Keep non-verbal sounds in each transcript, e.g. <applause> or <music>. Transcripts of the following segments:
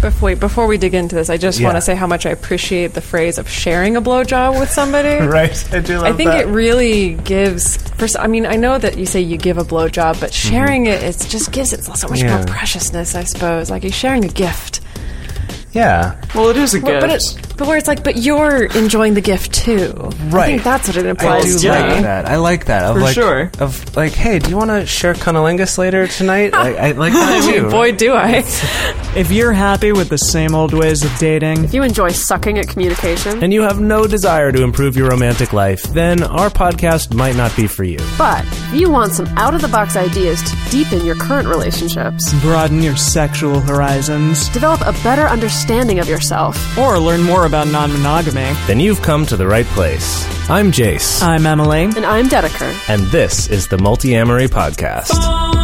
Before, wait, before we dig into this, I just want to say how much I appreciate the phrase of sharing a blowjob with somebody. <laughs> right? I do love I think that. it really gives. First, I mean, I know that you say you give a blowjob, but sharing it, it just gives it so much Mm-hmm. Yeah. more preciousness. I suppose, like you're sharing a gift, yeah. Well, it is a but, gift. but, it, but where it's like, but you're enjoying the gift too. Right. I think that's what it I implies do to yeah. me. like that. I like that. Of For like, sure. Of like, hey, do you want to share cunnilingus later tonight? I, I like that <laughs> too. boy, do I! if you're happy with the same old ways of dating, If you enjoy sucking at communication, and you have no desire to improve your romantic life, then our podcast might not be for you. but if you want some out of the box ideas to deepen your current relationships, broaden your sexual horizons, develop a better understanding of yourself. or learn more about non monogamy, Then you've come to the right place. I'm Jase, I'm Emily. And I'm Dedeker. and this is the Multiamory Podcast.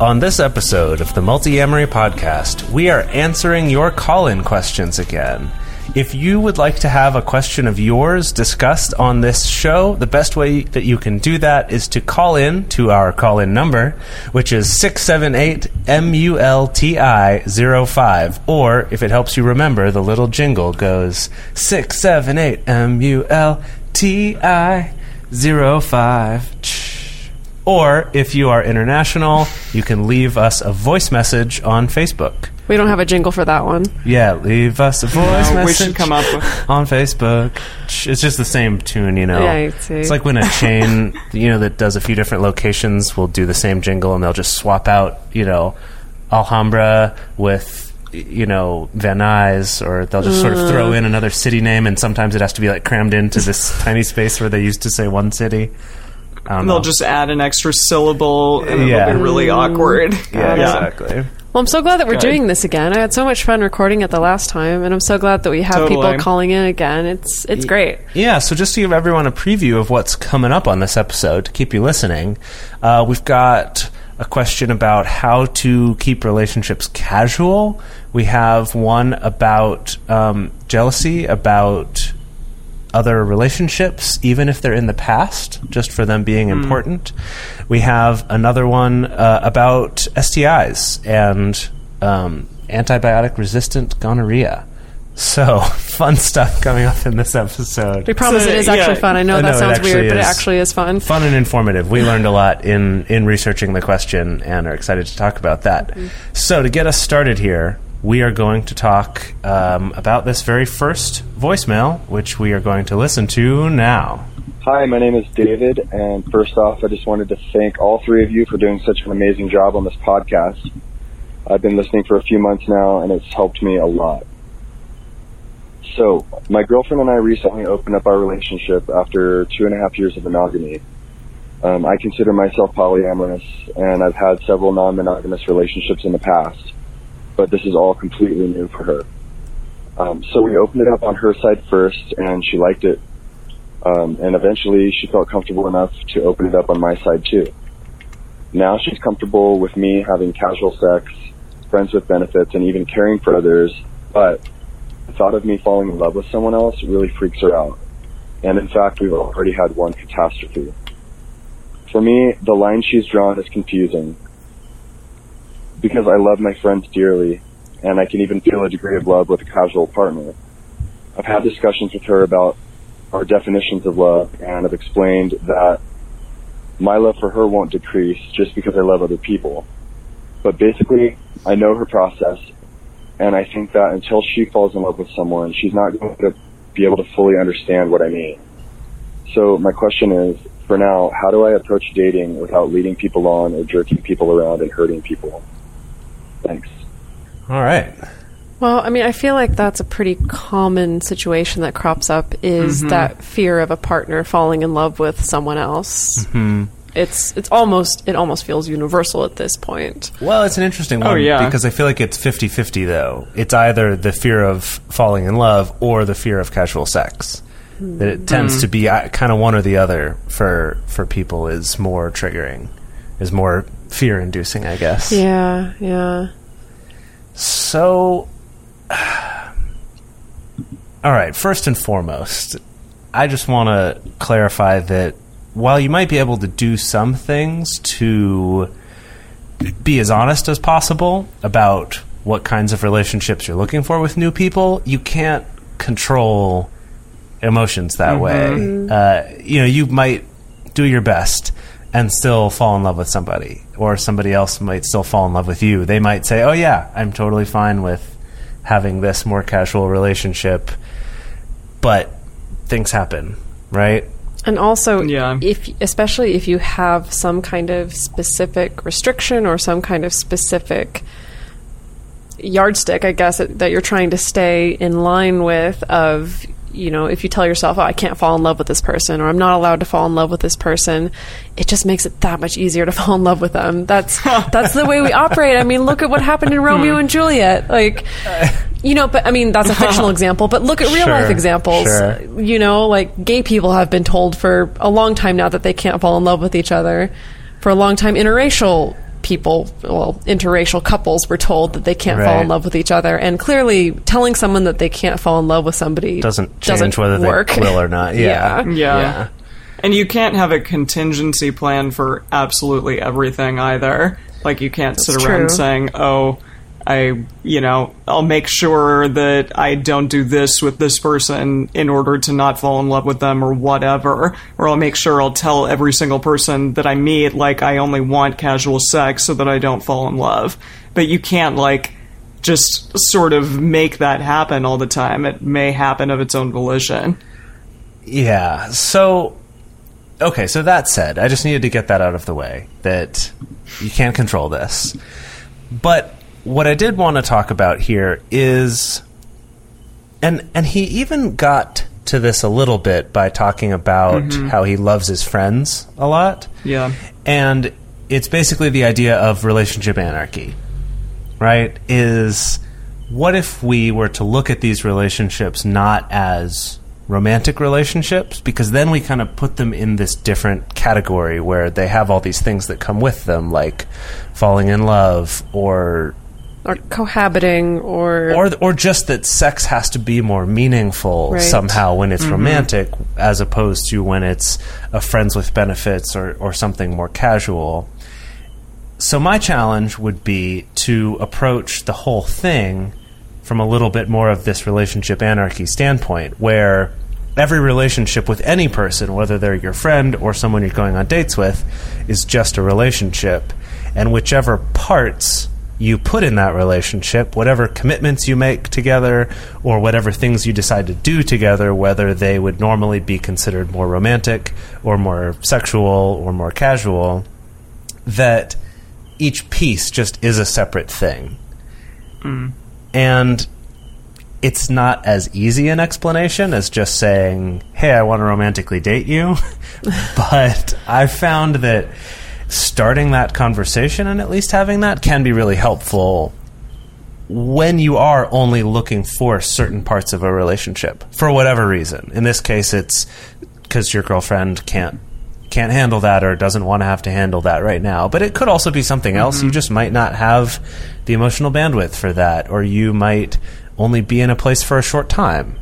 On this episode of the Multiamory Podcast, we are answering your call-in questions again. If you would like to have a question of yours discussed on this show, the best way that you can do that is to call in to our call-in number, which is 678-MULTI-05. Or, if it helps you remember, the little jingle goes 678-MULTI-05. Or, if you are international, you can leave us a voice message on Facebook. We don't have a jingle for that one. Yeah, leave us a voice message we should come up with. on Facebook. It's just the same tune, you know. Yeah, I see. It's like when a chain, <laughs> you know, that does a few different locations will do the same jingle and they'll just swap out, you know, Alhambra with, you know, Van Nuys, or they'll just sort of throw mm. in another city name, and sometimes it has to be like crammed into this tiny space where they used to say one city. I don't know. They'll just add an extra syllable, and Yeah. it'll be really awkward. <laughs> yeah, Yeah. exactly. Well, I'm so glad that we're Good. doing this again. I had so much fun recording it the last time, and I'm so glad that we have Totally. people calling in again. It's it's great. Yeah, so just to give everyone a preview of what's coming up on this episode to keep you listening, uh, we've got a question about how to keep relationships casual. We have one about um, jealousy, about other relationships, even if they're in the past, just for them being important. We have another one uh, about STIs and um, antibiotic resistant gonorrhea. So, <laughs> fun stuff coming up in this episode We promise So, it is actually yeah. fun. I know I that know, sounds actually weird, but it actually is fun. fun and informative. We learned a lot in in researching the question and are excited to talk about that. So to get us started here, we are going to talk um, about this very first voicemail, which we are going to listen to now. Hi, my name is David, and first off, I just wanted to thank all three of you for doing such an amazing job on this podcast. I've been listening for a few months now, and it's helped me a lot. So, my girlfriend and I recently opened up our relationship after two and a half years of monogamy. Um, I consider myself polyamorous, and I've had several non-monogamous relationships in the past, but this is all completely new for her. Um, so we opened it up on her side first, and she liked it um, and eventually she felt comfortable enough to open it up on my side too. Now she's comfortable with me having casual sex, friends with benefits, and even caring for others, but the thought of me falling in love with someone else really freaks her out. And in fact, we've already had one catastrophe. For me, the line she's drawn is confusing. Because I love my friends dearly, and I can even feel a degree of love with a casual partner. I've had discussions with her about our definitions of love and I've explained that my love for her won't decrease just because I love other people. But basically, I know her process, and I think that until she falls in love with someone, she's not going to be able to fully understand what I mean. So my question is, for now, how do I approach dating without leading people on or jerking people around and hurting people? Thanks. All right. Well, I mean, I feel like that's a pretty common situation that crops up is that fear of a partner falling in love with someone else. Mm-hmm. It's it's almost it almost feels universal at this point. Well, it's an interesting one Oh, yeah. because I feel like it's 50-50 though. It's either the fear of falling in love or the fear of casual sex. That it tends to be uh, kind of one or the other for for people is more triggering, is more fear inducing, I guess. Yeah, yeah. So <sighs> All right, first and foremost, I just want to clarify that while you might be able to do some things to be as honest as possible about what kinds of relationships you're looking for with new people, you can't control emotions that way. Uh, you know, you might do your best and still fall in love with somebody, or somebody else might still fall in love with you. They might say, "Oh yeah, I'm totally fine with having this more casual relationship," but things happen, right? And also, Yeah. if especially if you have some kind of specific restriction or some kind of specific yardstick, I guess that that you're trying to stay in line with. Of you know, if you tell yourself, "Oh, I can't fall in love with this person," or "I'm not allowed to fall in love with this person," it just makes it that much easier to <laughs> fall in love with them. That's <laughs> that's the way we operate. I mean, look at what happened in Romeo hmm. and Juliet. Like, you know, but I mean, that's a fictional <laughs> example. But look at real Sure, life examples sure. you know, like gay people have been told for a long time now that they can't fall in love with each other. For a long time, interracial people, well, interracial couples were told that they can't fall in love with each other. And clearly, telling someone that they can't fall in love with somebody Doesn't change doesn't whether work. they will or not. Yeah. Yeah. Yeah. Yeah. And you can't have a contingency plan for absolutely everything either. Like you can't sit around true. saying, "Oh, I, you know, I'll make sure that I don't do this with this person in order to not fall in love with them or whatever." Or I'll make sure I'll tell every single person that I meet like I only want casual sex so that I don't fall in love. But you can't like just sort of make that happen all the time. It may happen of its own volition. Yeah. So, okay. So that said, I just needed to get that out of the way that you can't control this. But what I did want to talk about here is, and and he even got to this a little bit by talking about mm-hmm. how he loves his friends a lot. Yeah. And it's basically the idea of relationship anarchy, right? Is what if we were to look at these relationships not as romantic relationships? Because then we kind of put them in this different category where they have all these things that come with them, like falling in love or Or cohabiting, or, or or just that sex has to be more meaningful Right. somehow when it's mm-hmm. romantic as opposed to when it's a friends with benefits or or something more casual. So my challenge would be to approach the whole thing from a little bit more of this relationship anarchy standpoint where every relationship with any person whether they're your friend or someone you're going on dates with is just a relationship and whichever parts you put in that relationship, whatever commitments you make together, or whatever things you decide to do together, whether they would normally be considered more romantic, or more sexual, or more casual, that each piece just is a separate thing. Mm. And it's not as easy an explanation as just saying, hey, I want to romantically date you. <laughs> but I've found that starting that conversation and at least having that can be really helpful when you are only looking for certain parts of a relationship for whatever reason. In this case, it's because your girlfriend can't can't handle that or doesn't want to have to handle that right now. But it could also be something else. You mm-hmm. just might not have the emotional bandwidth for that, or you might only be in a place for a short time.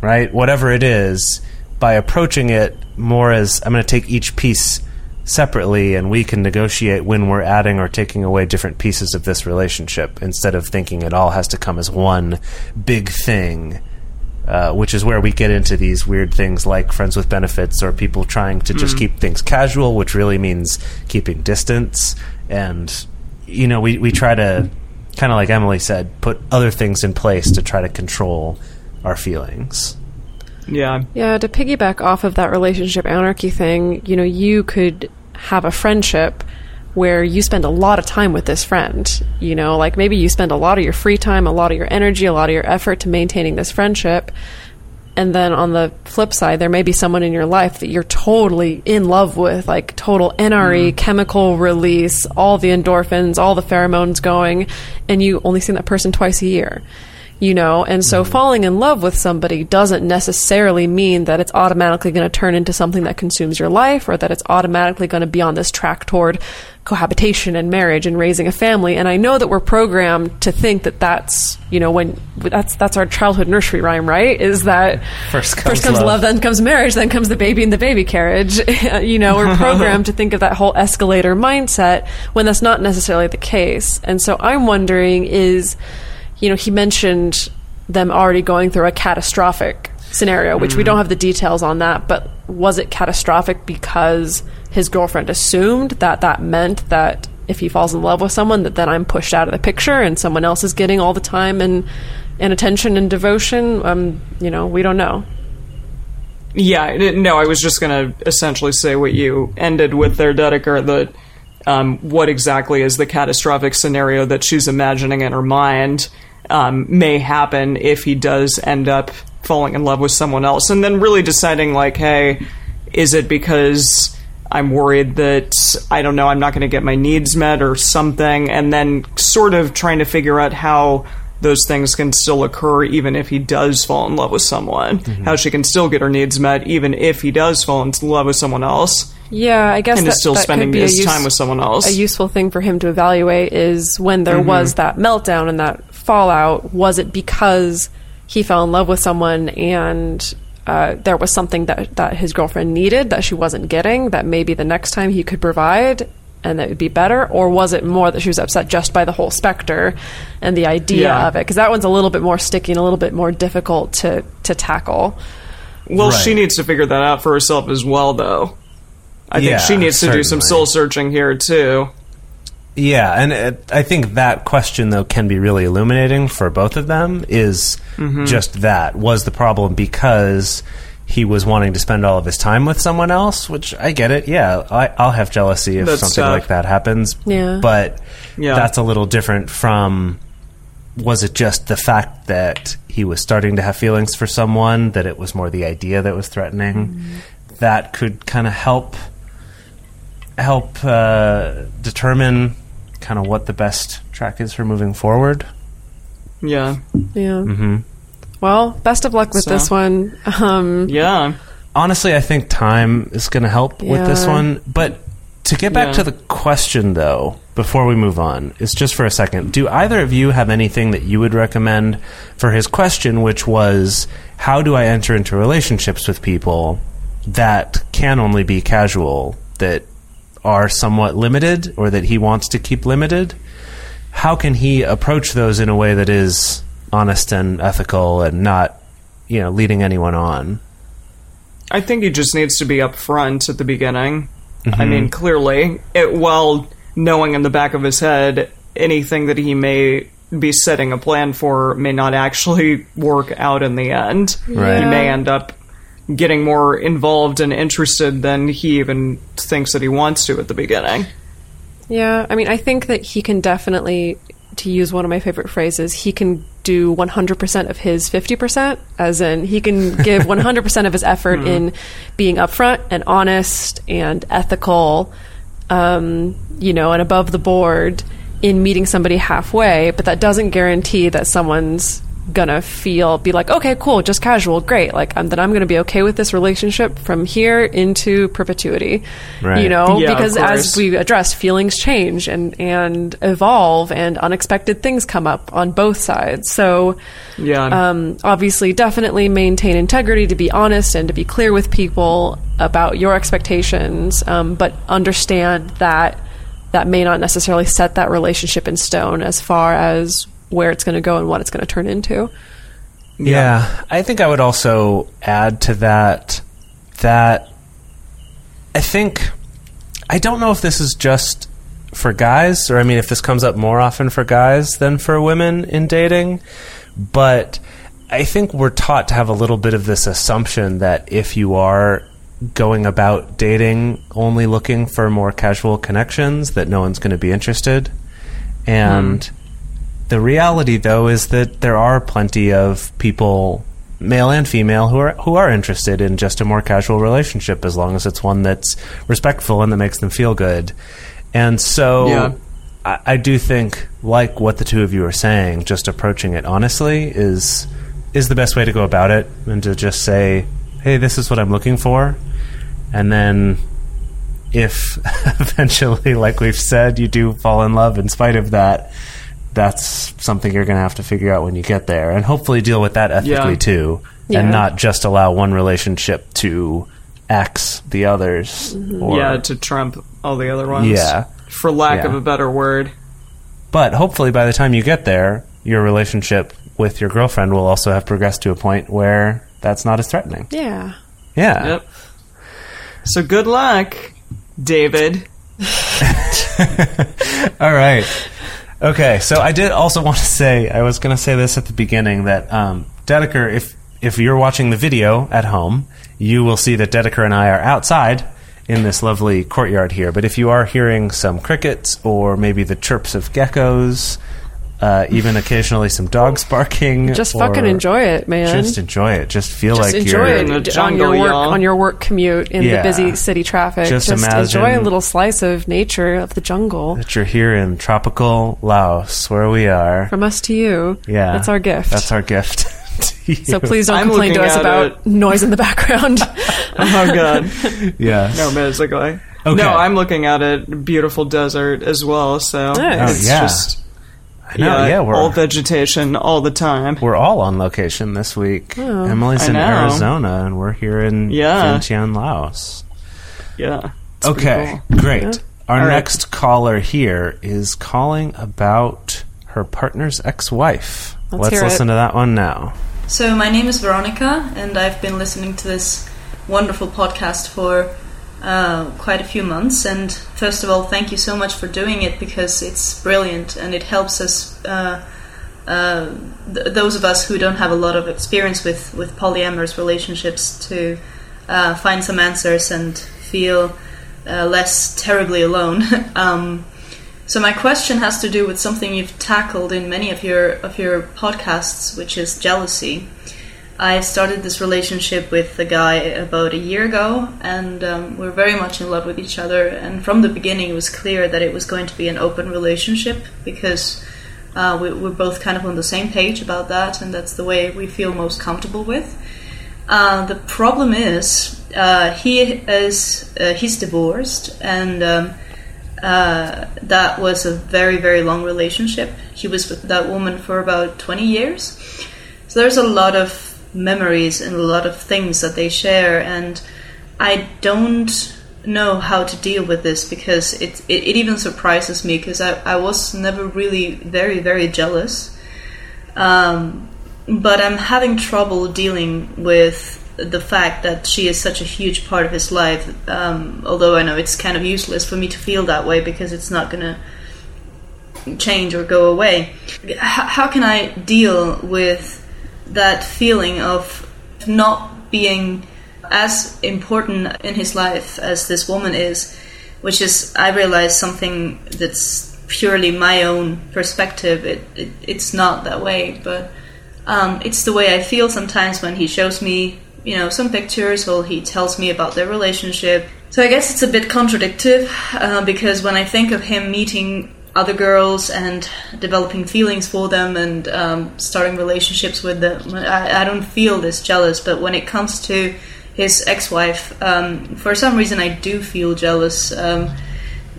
Right? Whatever it is, by approaching it more as I'm going to take each piece separately and we can negotiate when we're adding or taking away different pieces of this relationship instead of thinking it all has to come as one big thing uh, which is where we get into these weird things like friends with benefits or people trying to just keep things casual, which really means keeping distance. And, you know, we, we try to, kind of like Emily said, put other things in place to try to control our feelings. Yeah. Yeah, to piggyback off of that relationship anarchy thing, you know, you could have a friendship where you spend a lot of time with this friend. You know, like maybe you spend a lot of your free time, a lot of your energy, a lot of your effort to maintaining this friendship. And then on the flip side, there may be someone in your life that you're totally in love with, like total NRE, mm. chemical release, all the endorphins, all the pheromones going, and you only see that person twice a year you know and so mm-hmm. falling in love with somebody doesn't necessarily mean that it's automatically going to turn into something that consumes your life or that it's automatically going to be on this track toward cohabitation and marriage and raising a family. And i know that we're programmed to think that that's you know when that's that's our childhood nursery rhyme right? Is that First comes first comes love. love then comes marriage then comes the baby in the baby carriage. <laughs> You know we're <laughs> programmed to think of that whole escalator mindset when that's not necessarily the case. And so i'm wondering is you know, he mentioned them already going through a catastrophic scenario, which we don't have the details on that, but was it catastrophic because his girlfriend assumed that that meant that if he falls in love with someone that then I'm pushed out of the picture and someone else is getting all the time and and attention and devotion? Um, you know, we don't know. Yeah, no, I was just going to essentially say what you ended with there, Dedeker, that um, what exactly is the catastrophic scenario that she's imagining in her mind um, may happen if he does end up falling in love with someone else. And then really deciding, like, hey, is it because I'm worried that, I don't know, I'm not going to get my needs met or something? And then sort of trying to figure out how those things can still occur even if he does fall in love with someone. How she can still get her needs met even if he does fall in love with someone else Yeah, I guess and that, is still that spending could be his use- time with someone else. a useful thing for him to evaluate is when there was that meltdown and that fallout, was it because he fell in love with someone and uh, there was something that, that his girlfriend needed that she wasn't getting that maybe the next time he could provide and that would be better? Or was it more that she was upset just by the whole specter and the idea Yeah. of it? Because that one's a little bit more sticky and a little bit more difficult to, to tackle. well, Right. she needs to figure that out for herself as well, though. I Yeah, think she needs to do some soul searching here too. Yeah, and it, I think that question though can be really illuminating for both of them. Is just that was the problem because he was wanting to spend all of his time with someone else, which I get it. Yeah, I, I'll have jealousy if That's something tough. like that happens. Yeah. but Yeah. that's a little different from. Was it just the fact that he was starting to have feelings for someone that it was more the idea that was threatening? That could kind of help help uh, determine kind of what the best track is for moving forward. Yeah, Yeah. Mm-hmm. Well, best of luck with So- this one. Um, yeah. Honestly, I think time is going to help with this one. But to get back Yeah. to the question, though, before we move on, is just for a second. Do either of you have anything that you would recommend for his question, which was, how do I enter into relationships with people that can only be casual, that are somewhat limited, or that he wants to keep limited? How can he approach those in a way that is honest and ethical and not, you know, leading anyone on? I think he just needs to be upfront at the beginning. Mm-hmm. I mean, clearly, it, while knowing in the back of his head anything that he may be setting a plan for may not actually work out in the end. Right. He may end up getting more involved and interested than he even thinks that he wants to at the beginning. Yeah, I mean, I think that he can definitely, to use one of my favorite phrases, he can do 100% of his 50%, as in he can give <laughs> 100% of his effort in being upfront and honest and ethical, um, you know, and above the board in meeting somebody halfway, but that doesn't guarantee that someone's gonna feel be like okay cool just casual great like um, then i'm gonna be okay with this relationship from here into perpetuity Right. you know Yeah, because as we addressed feelings change and and evolve and unexpected things come up on both sides so Yeah. um, obviously definitely maintain integrity to be honest and to be clear with people about your expectations um, but understand that that may not necessarily set that relationship in stone as far as where it's going to go and what it's going to turn into Yeah. I think I would also add to that that I think I don't know if this is just for guys or I mean if this comes up more often for guys than for women in dating, but I think we're taught to have a little bit of this assumption that if you are going about dating only looking for more casual connections that no one's going to be interested. And hmm. The reality, though, is that there are plenty of people, male and female, who are who are interested in just a more casual relationship, as long as it's one that's respectful and that makes them feel good. And so, Yeah. I, I do think, like what the two of you are saying, just approaching it honestly is is the best way to go about it, and to just say, "Hey, this is what I'm looking for," and then if <laughs> eventually, like we've said, you do fall in love in spite of that, that's something you're going to have to figure out when you get there, and hopefully deal with that ethically Yeah. too, Yeah. and not just allow one relationship to X the others. Mm-hmm. Or, yeah, to trump all the other ones. Yeah. For lack Yeah. of a better word. But hopefully, by the time you get there, your relationship with your girlfriend will also have progressed to a point where that's not as threatening. Yeah. Yeah. Yep. So good luck, David. <laughs> All right. Okay. So I did also want to say I was going to say this at the beginning that um, Dedeker, if if you're watching the video at home, you will see that Dedeker and I are outside in this lovely courtyard here. But if you are hearing some crickets or maybe the chirps of geckos, uh, even occasionally some dogs <laughs> barking, Just fucking enjoy it, man. Just enjoy it. Just feel Just like enjoy you're in the it on your work y'all. on your work commute in Yeah. the busy city traffic. Just Just, imagine- enjoy a little slice of nature of the jungle that you're here in tropical Laos, where we are. from us to you. Yeah, that's our gift. That's our gift. <laughs> you. so please don't I'm complain to us about it. noise in the background. <laughs> Oh god. yeah. no, basically. Okay. No, I'm looking at it. Beautiful desert as well. So Nice. it's Oh, yeah. just I know. Yeah, we're all vegetation all the time. we're all on location this week. Oh. Emily's I in know. Arizona, and we're here in Yeah. Vientiane, Laos. Yeah. It's Okay, pretty great. Yeah. Our All right. next caller here is calling about her partner's ex-wife. Let's Let's hear it. listen to that one now. So, my name is Veronica, and I've been listening to this wonderful podcast for uh, quite a few months. And first of all, thank you so much for doing it because it's brilliant and it helps us, uh, uh, th- those of us who don't have a lot of experience with, with polyamorous relationships, to uh, find some answers and feel uh, less terribly alone. <laughs> um, so my question has to do with something you've tackled in many of your of your podcasts, which is jealousy. I started this relationship with a guy about a year ago, and um, we're very much in love with each other. And from the beginning, it was clear that it was going to be an open relationship because uh, we, we're both kind of on the same page about that, and that's the way we feel most comfortable with. Uh, the problem is uh, he is uh, he's divorced, and um, uh, that was a very very long relationship. He was with that woman for about twenty years, so there's a lot of memories and a lot of things that they share, and I don't know how to deal with this because it it, it even surprises me because I, I was never really very very jealous. Um, but I'm having trouble dealing with the fact that she is such a huge part of his life. Um, although I know it's kind of useless for me to feel that way because it's not to change or go away. H- how can I deal with that feeling of not being as important in his life as this woman is? Which is, I realize, something that's purely my own perspective. It, it it's not that way, but um, it's the way I feel sometimes when he shows me, you know, some pictures or he tells me about their relationship. So I guess it's a bit contradictory uh, because when I think of him meeting other girls and developing feelings for them and um, starting relationships with them, I, I don't feel this jealous. But when it comes to his ex-wife, um, for some reason I do feel jealous. Um,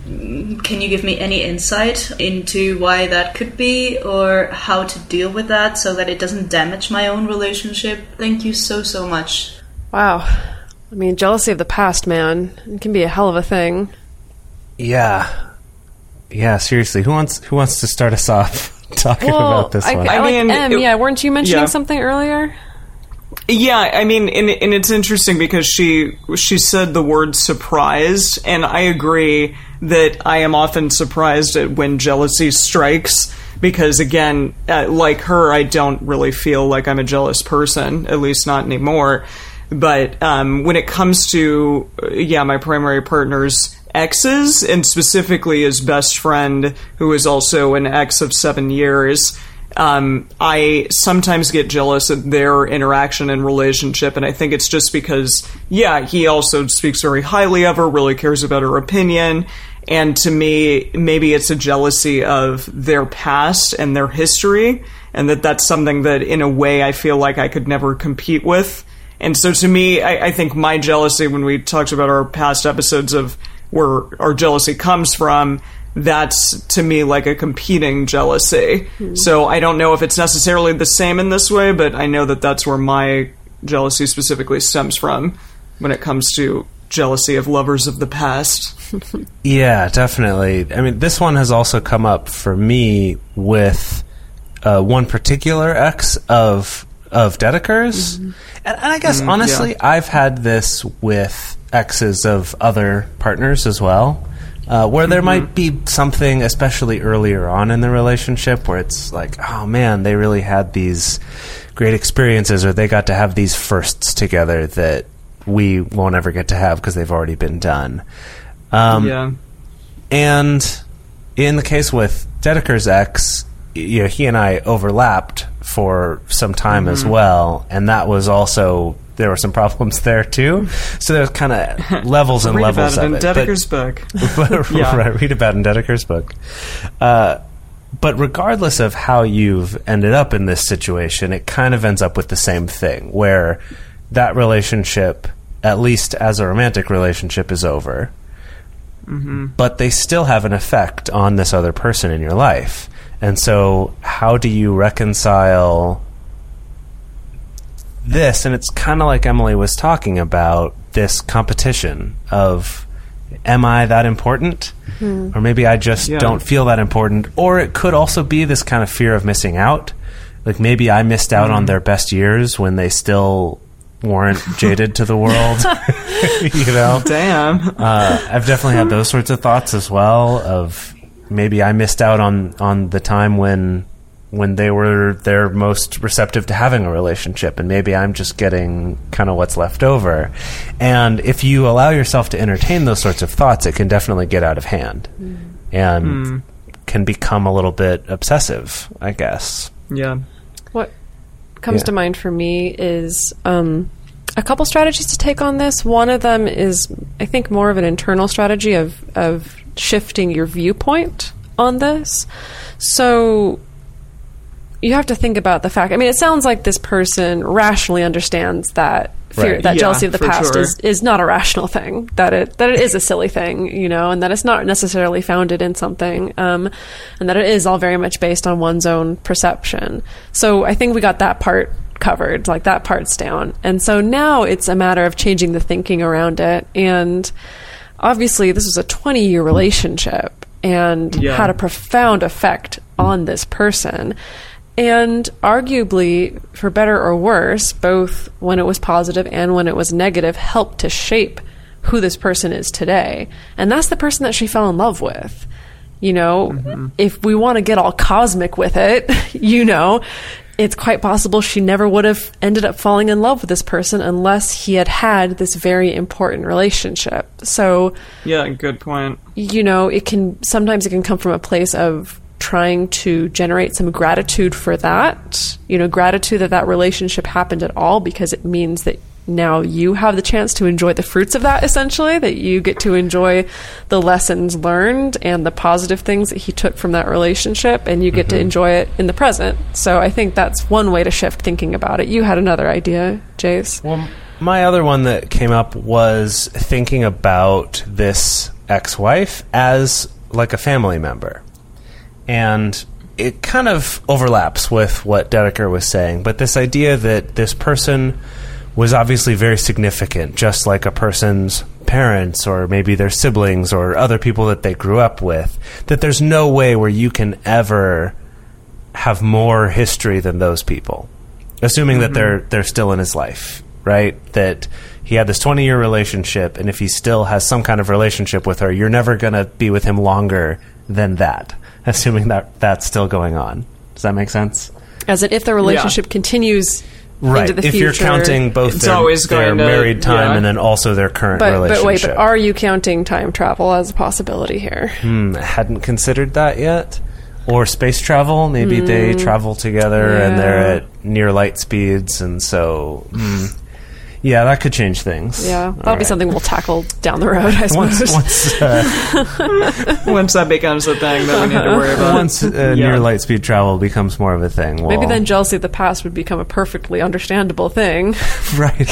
can you give me any insight into why that could be or how to deal with that so that it doesn't damage my own relationship? Thank you so, so much. wow. I mean, jealousy of the past, man, it can be a hell of a thing. Yeah, yeah. Seriously, who wants who wants to start us off <laughs> talking Well, about this I, one? I, I like mean, M. it- yeah, weren't you mentioning yeah. something earlier? Yeah, I mean, and, and it's interesting because she she said the word surprise, and I agree that I am often surprised at when jealousy strikes. Because again, uh, like her, I don't really feel like I'm a jealous person, at least not anymore. But um, when it comes to uh, yeah, my primary partner's exes, and specifically his best friend, who is also an ex of seven years, um, I sometimes get jealous of their interaction and relationship, and I think it's just because, yeah, he also speaks very highly of her, really cares about her opinion, And to me, maybe it's a jealousy of their past and their history, and that that's something that, in a way, I feel like I could never compete with. And so to me, I, I think my jealousy, when we talked about our past episodes of where our jealousy comes from, that's to me like a competing jealousy. Hmm. So I don't know if it's necessarily the same in this way, but I know that that's where my jealousy specifically stems from when it comes to jealousy of lovers of the past. <laughs> Yeah, definitely. I mean, this one has also come up for me with uh, one particular ex of of Dedeker's, mm-hmm. and, and I guess mm, honestly, I've had this with exes of other partners as well. Uh, where there might be something, especially earlier on in the relationship, where it's like, oh man, they really had these great experiences, or they got to have these firsts together that we won't ever get to have because they've already been done. Um, yeah. and in the case with Dedeker's ex, you know, he and I overlapped for some time as well, and that was also there were some problems there too. So there's kind of <laughs> levels and Read levels about it in of it. But- Dedeker's book. <laughs> but, <laughs> Yeah. right, read about in Dedeker's book. Uh, but regardless of how you've ended up in this situation, it kind of ends up with the same thing, where that relationship, at least as a romantic relationship, is over. But they still have an effect on this other person in your life. And so, how do you reconcile this? And it's kind of like Emily was talking about this competition of am I that important? Or maybe I just Yeah. don't feel that important. Or it could also be this kind of fear of missing out. Like maybe I missed out on their best years when they still weren't <laughs> jaded to the world. <laughs> <laughs> you know? Damn. Uh, I've definitely had those sorts of thoughts as well. Of maybe I missed out on on the time when when they were their most receptive to having a relationship, and maybe I'm just getting kind of what's left over. And if you allow yourself to entertain those sorts of thoughts, it can definitely get out of hand and can become a little bit obsessive. I guess. Yeah. What comes Yeah. to mind for me is um, a couple strategies to take on this. One of them is, I think, more of an internal strategy of of shifting your viewpoint on this. So you have to think about the fact. I mean, it sounds like this person rationally understands that fear, Right. that Yeah, jealousy of the past sure. is is not a rational thing. That it that it is a silly thing, you know, and that it's not necessarily founded in something, um, and that it is all very much based on one's own perception. So I think we got that part covered, like that part's down, and so now it's a matter of changing the thinking around it. And obviously, this was a twenty year relationship and Yeah. had a profound effect on this person. And arguably, for better or worse, both when it was positive and when it was negative, helped to shape who this person is today. And that's the person that she fell in love with. You know, mm-hmm. if we want to get all cosmic with it, <laughs> you know, it's quite possible she never would have ended up falling in love with this person unless he had had this very important relationship. So, Yeah, good point. you know, it can sometimes it can come from a place of trying to generate some gratitude for that. You know, gratitude that that relationship happened at all because it means that now you have the chance to enjoy the fruits of that essentially that you get to enjoy the lessons learned and the positive things that he took from that relationship and you get to mm-hmm. enjoy it in the present. So i think that's one way to shift thinking about it. You had another idea Jase? Well, my other one that came up was thinking about this ex-wife as like a family member, and it kind of overlaps with what Dedeker was saying. But this idea that this person was obviously very significant, just like a person's parents or maybe their siblings or other people that they grew up with. That there's no way where you can ever have more history than those people, assuming that mm-hmm. they're they're still in his life, right? That he had this 20 year relationship, and if he still has some kind of relationship with her, you're never going to be with him longer than that, <laughs> assuming that that's still going on. Does that make sense? as in if the relationship continues Right. into the future. if future you're counting both It's their, always their going to- married time yeah. and then also their current but, relationship. but wait, but are you counting time travel as a possibility here? Hmm, hadn't considered that yet. Or space travel. Maybe they travel together and they're at near light speeds, and so. hmm. Yeah, that could change things. Yeah, that'll All be right. something we'll tackle down the road, I suppose. Once, once, uh, <laughs> Once that becomes a thing that we need to worry about. once uh, Yeah. near light speed travel becomes more of a thing, Maybe we'll- then jealousy of the past would become a perfectly understandable thing. <laughs> <laughs> Right.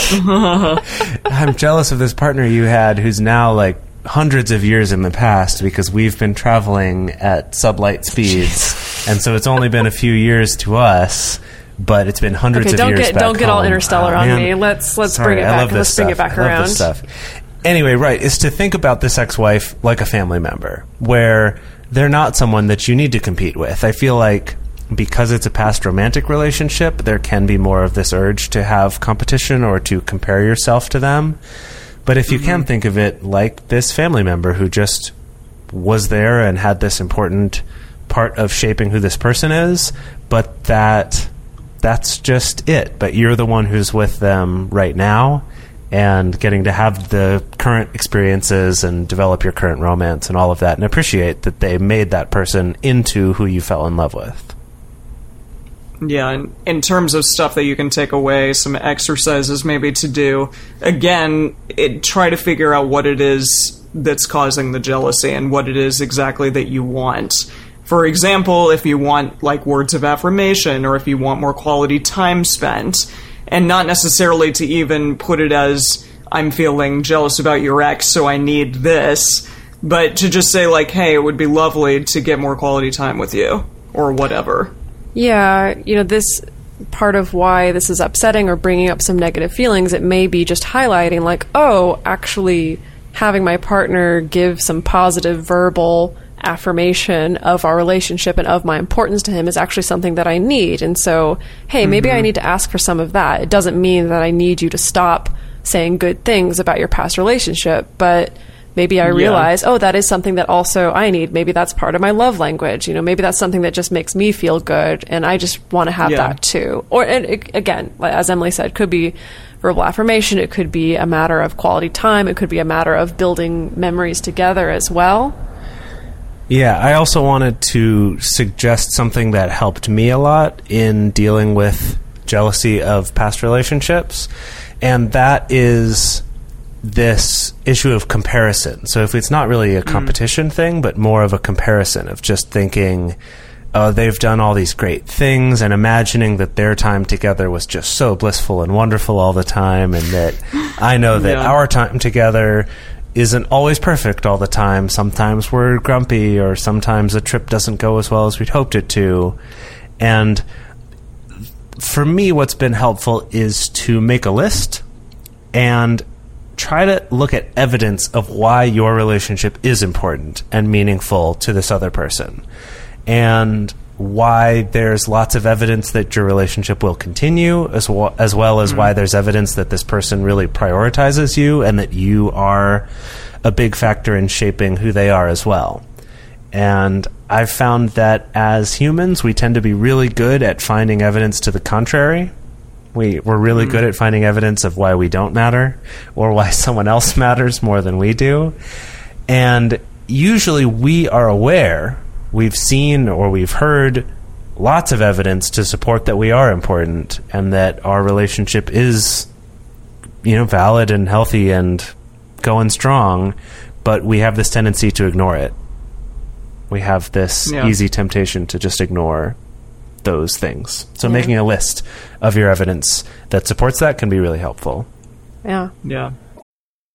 I'm jealous of this partner you had who's now like hundreds of years in the past because we've been traveling at sublight speeds. And so it's only been a few years to us, but it's been hundreds Okay, of years get back don't get all interstellar Oh, on man. me. Let's let's Sorry, bring it back. Let's bring it back around. stuff. Anyway, right, is to think about this ex-wife like a family member, where they're not someone that you need to compete with. I feel like because it's a past romantic relationship, there can be more of this urge to have competition or to compare yourself to them. But if you can mm-hmm. think of it like this family member who just was there and had this important part of shaping who this person is, but that that's just it. But you're the one who's with them right now and getting to have the current experiences and develop your current romance and all of that and appreciate that they made that person into who you fell in love with. Yeah, and in terms of stuff that you can take away, some exercises maybe to do. Again, it, try to figure out what it is that's causing the jealousy and what it is exactly that you want. For example, if you want like words of affirmation or if you want more quality time spent, and not necessarily to even put it as I'm feeling jealous about your ex, so I need this, but to just say like, hey, it would be lovely to get more quality time with you or whatever. Yeah, you know, this part of why this is upsetting or bringing up some negative feelings, it may be just highlighting, like, oh, actually having my partner give some positive verbal affirmation of our relationship and of my importance to him is actually something that I need. And so, hey, maybe I mm-hmm. need to ask for some of that. It doesn't mean that I need you to stop saying good things about your past relationship, but maybe I realize, oh, that is something that also I need. Maybe that's part of my love language. You know, maybe that's something that just makes me feel good, and I just want to have Yeah. that too. Or and it, again, as Emily said, could be verbal affirmation. It could be a matter of quality time. It could be a matter of building memories together as well. Yeah, I also wanted to suggest something that helped me a lot in dealing with jealousy of past relationships, and that is this issue of comparison. So if it's not really a mm. competition thing, but more of a comparison of just thinking, oh, they've done all these great things and imagining that their time together was just so blissful and wonderful all the time and that I know that Yeah. our time together isn't always perfect all the time. Sometimes we're grumpy or sometimes a trip doesn't go as well as we'd hoped it to. And for me, what's been helpful is to make a list and try to look at evidence of why your relationship is important and meaningful to this other person. And why there's lots of evidence that your relationship will continue, as, well as well as why mm-hmm. there's evidence that this person really prioritizes you and that you are a big factor in shaping who they are as well. And I've found that as humans, we tend to be really good at finding evidence to the contrary. We, we're really mm-hmm. good at finding evidence of why we don't matter or why <laughs> someone else matters more than we do. And usually we are aware, we've seen or we've heard lots of evidence to support that we are important and that our relationship is, you know, valid and healthy and going strong, but we have this tendency to ignore it. We have this Yeah. easy temptation to just ignore those things. So making a list of your evidence that supports that can be really helpful. Yeah. Yeah.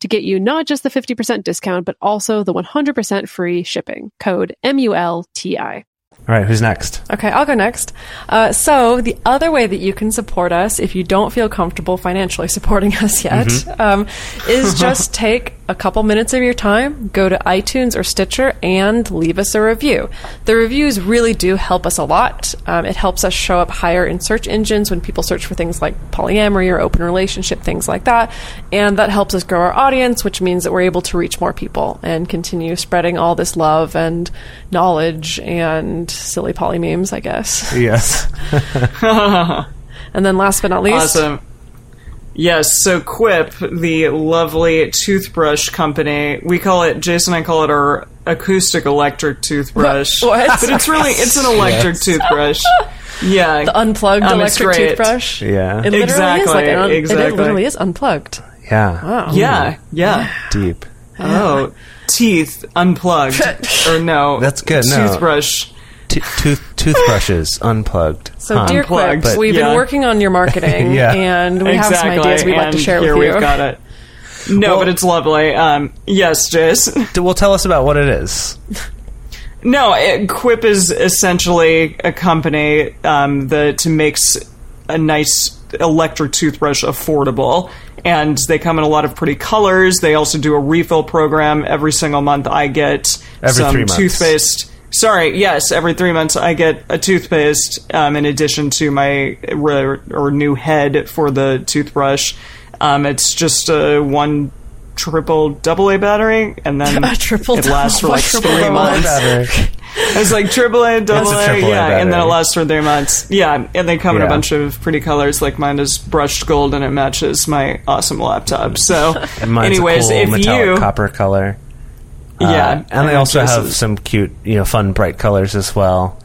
to get you not just the 50% discount, but also the 100% free shipping. Code M-U-L-T-I. All right, who's next? Okay, I'll go next. Uh, so the other way that you can support us, if you don't feel comfortable financially <laughs> supporting us yet, Mm-hmm. um, is <laughs> just take a couple minutes of your time, go to iTunes or Stitcher, and leave us a review. The reviews really do help us a lot. Um, it helps us show up higher in search engines when people search for things like polyamory or open relationship, things like that, and that helps us grow our audience, which means that we're able to reach more people and continue spreading all this love and knowledge and silly poly memes, I guess. Yes. <laughs> And then last but not least, Awesome. Yes, so Quip, the lovely toothbrush company, we call it, Jase and I call it our acoustic electric toothbrush. What? <laughs> What? But it's really, it's an electric toothbrush. Yeah. the unplugged Um, electric toothbrush. Yeah. It literally is Exactly, like an un- exactly. It literally is unplugged. yeah. Wow. yeah, yeah. Deep. Oh, teeth unplugged. <laughs> or no. That's good, no. Toothbrush. T- tooth toothbrushes unplugged. So, Huh. dear Quip, Unplugged, we've yeah. been working on your marketing, <laughs> Yeah. and we have some ideas we'd like and to share here with you. we've got it. No, but it's lovely. Um, yes, Jase. D- well, tell us about what it is. No, it, Quip is essentially a company um, that makes a nice electric toothbrush affordable. And they come in a lot of pretty colors. They also do a refill program. Every single month, I get Every some three months. toothpaste. Sorry, yes, every three months I get a toothpaste um, in addition to my re- or new head for the toothbrush. Um, it's just a one triple double A battery, and then <laughs> A triple it lasts for double- like triple three double months. <laughs> It's like triple A, double a A, triple A yeah, and then it lasts for three months. Yeah, and they come in a bunch of pretty colors. Like mine is brushed gold, and it matches my awesome laptop. So, And mine's anyways, a cool if metallic you, copper color. Uh, yeah, and they also have some cute, you know, fun, bright colors as well.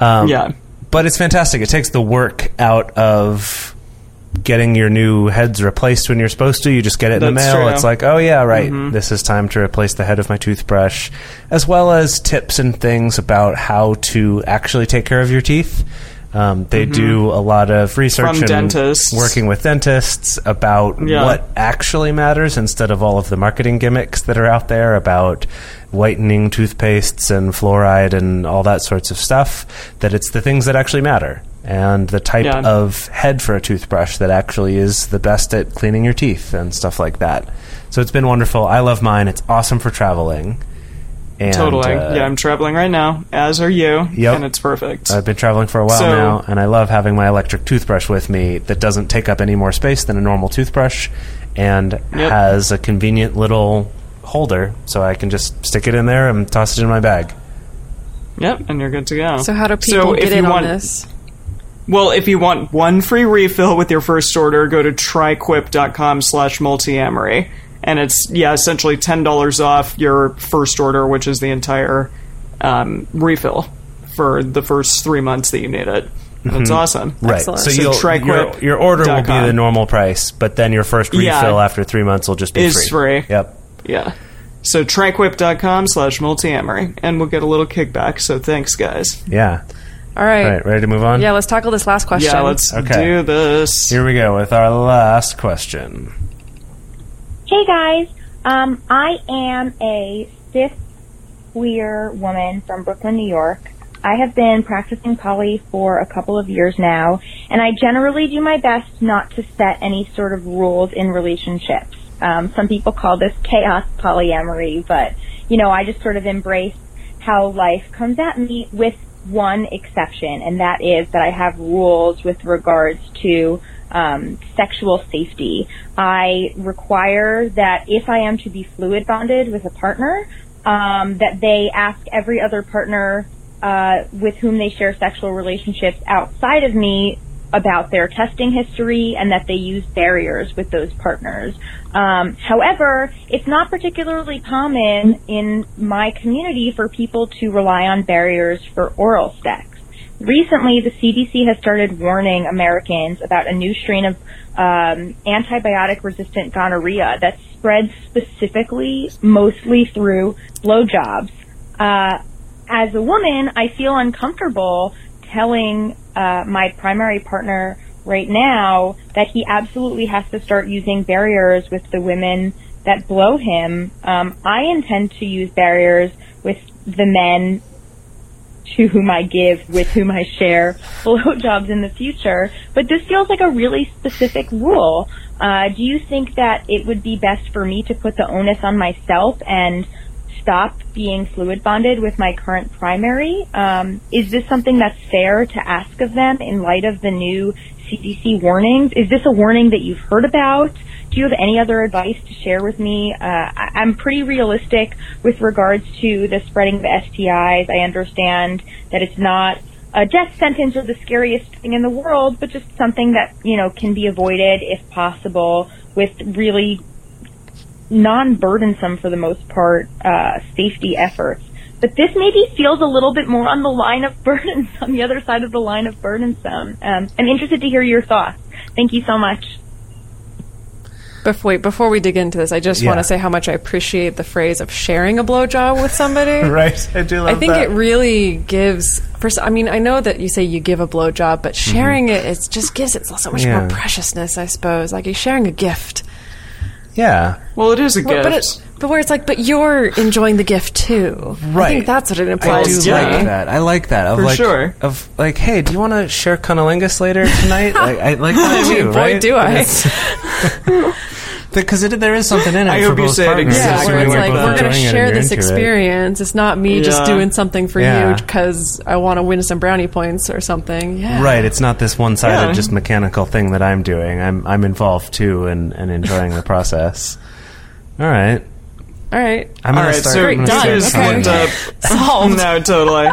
Um, yeah, but it's fantastic. It takes the work out of getting your new heads replaced when you're supposed to. You just get it in the mail. true. Mm-hmm. It's like, oh yeah, right. This is time to replace the head of my toothbrush, as well as tips and things about how to actually take care of your teeth. Um, they do a lot of research Mm-hmm. From and dentists. working with dentists about Yeah. what actually matters instead of all of the marketing gimmicks that are out there about whitening toothpastes and fluoride and all that sorts of stuff. That it's the things that actually matter and the type Yeah. of head for a toothbrush that actually is the best at cleaning your teeth and stuff like that. So it's been wonderful. I love mine. It's awesome for traveling. And, totally. uh, yeah, I'm traveling right now, as are you, Yep. and it's perfect. I've been traveling for a while So- now, and I love having my electric toothbrush with me that doesn't take up any more space than a normal toothbrush and Yep. has a convenient little holder so I can just stick it in there and toss it in my bag. yep, and you're good to go. So how do So people if get you in on this? Well, if you want one free refill with your first order, go to tryquip.com slash multiamory. And it's, yeah, essentially $10 off your first order, which is the entire um, refill for the first three months that you need it. And It's awesome. Right. Excellent. So, So you'll, your, your order will be com. the normal price, but then your first refill Yeah. after three months will just be Is free. Yep. Yeah. So tryquip.com slash multiamory. And we'll get a little kickback. So thanks, guys. Yeah. All right. All right. Ready to move on? Yeah, let's tackle this last question. Yeah, let's Okay. do this. Here we go with our last question. Hey guys, um, I am a cis queer woman from Brooklyn, New York. I have been practicing poly for a couple of years now, and I generally do my best not to set any sort of rules in relationships. Um, some people call this chaos polyamory, but you know, I just sort of embrace how life comes at me with one exception, and that is that I have rules with regards to um, sexual safety. I require that if I am to be fluid bonded with a partner, um, that they ask every other partner uh, with whom they share sexual relationships outside of me about their testing history and that they use barriers with those partners. Um, however, it's not particularly common in my community for people to rely on barriers for oral sex. Recently, the CDC has started warning Americans about a new strain of um, antibiotic-resistant gonorrhea that spreads specifically, mostly through blowjobs. Uh, as a woman, I feel uncomfortable telling uh, my primary partner right now that he absolutely has to start using barriers with the women that blow him. Um, I intend to use barriers with the men to whom I give, with whom I share <laughs> blowjobs in the future. But this feels like a really specific rule. Uh, do you think that it would be best for me to put the onus on myself and stop being fluid bonded with my current primary? Um, is this something that's fair to ask of them in light of the new CDC warnings? Is this a warning that you've heard about? Do you have any other advice to share with me? Uh, I- I'm pretty realistic with regards to the spreading of STIs. I understand that it's not a death sentence or the scariest thing in the world, but just something that, you know, can be avoided if possible with really non-burdensome for the most part uh, safety efforts. But this maybe feels a little bit more on the line of <laughs> burdensome, on the other side of the line of burdensome. Um, I'm interested to hear your thoughts. Thank you so much. Before, before we dig into this, I just Yeah. want to say how much I appreciate the phrase of sharing a blowjob with somebody. <laughs> right. I do love I think that. it really gives. First, I mean, I know that you say you give a blowjob, but sharing it, it just gives it so much Mm-hmm. Yeah. more preciousness. I suppose, like you're sharing a gift. Yeah. Well, it is a gift. But, it, but where it's like, but you're enjoying the gift too. Right. I think that's what it I implies. do to yeah. me. like that. I like that. Of For like, sure. Of like, hey, do you want to share cunnilingus later tonight? <laughs> like, I like that <laughs> I too. boy, right? do I. <laughs> Because it, there is something in it I for hope you both say it partners. Yeah, where it's like like we're going to enjoying it share this into it. experience. It's not me just doing something for Yeah. you because I want to win some brownie points or something. Yeah, Right, it's not this one-sided, Yeah. just mechanical thing that I'm doing. I'm I'm involved too, and, and enjoying the process. All right, All right. I'm All gonna right, start. so I'm you done. start guys Okay. looked up. <laughs> Solved. No, totally.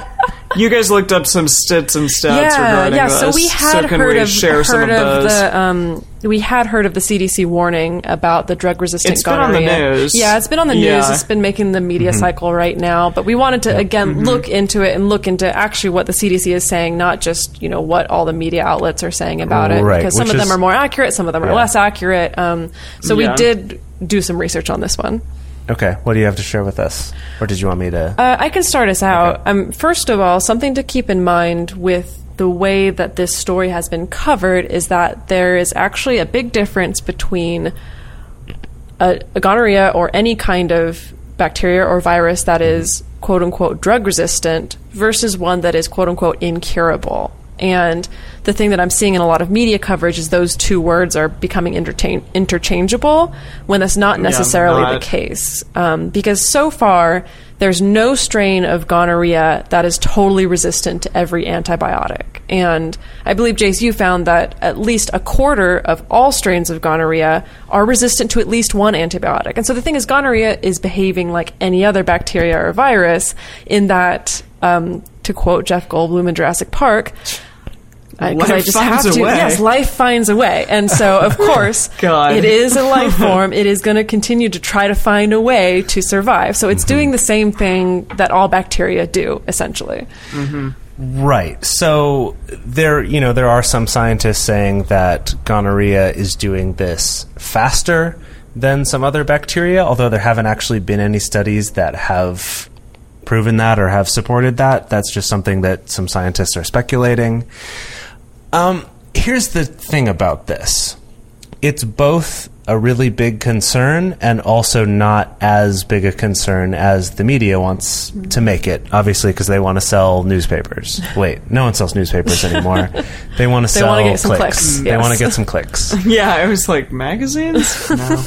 You guys looked up some stits and stats yeah, regarding yeah. this. So we had so can heard we of share some of of, those? the um, we had heard of the CDC warning about the drug resistant It's been on the news. Yeah, it's been on the news. It's been making the media Mm-hmm. cycle right now. But we wanted to again look into it and look into actually what the CDC is saying, not just you know what all the media outlets are saying about it. Right, because some which of them is- are more accurate, some of them are Yeah. less accurate. Um, so Yeah. we did do some research on this one. Okay, what do you have to share with us, or did you want me to? Uh, I can start us out. Okay. Um, first of all, something to keep in mind with the way that this story has been covered is that there is actually a big difference between a, a gonorrhea or any kind of bacteria or virus that is quote unquote drug resistant versus one that is quote unquote incurable. And the thing that I'm seeing in a lot of media coverage is those two words are becoming interchange- interchangeable when that's not necessarily not. the case. Um, because so far, there's no strain of gonorrhea that is totally resistant to every antibiotic. And I believe, Jase, you found that at least a quarter of all strains of gonorrhea are resistant to at least one antibiotic. And so the thing is, gonorrhea is behaving like any other bacteria or virus in that, um, to quote Jeff Goldblum in Jurassic Park, because I just finds have a to. way. Yes, life finds a way, and so of <laughs> course, it is a life <laughs> form. It is going to continue to try to find a way to survive. So it's mm-hmm. doing the same thing that all bacteria do, essentially. Mm-hmm. Right. So there, you know, there are some scientists saying that gonorrhea is doing this faster than some other bacteria, although there haven't actually been any studies that have proven that or have supported that. That's just something that some scientists are speculating. Um, here's the thing about this. It's both a really big concern and also not as big a concern as the media wants to make it. Obviously, because they want to sell newspapers. <laughs> Wait, no one sells newspapers anymore. they want to <laughs> They sell wanna get some clicks. clicks, They want to get some clicks. <laughs> Yeah, I was like, magazines? No.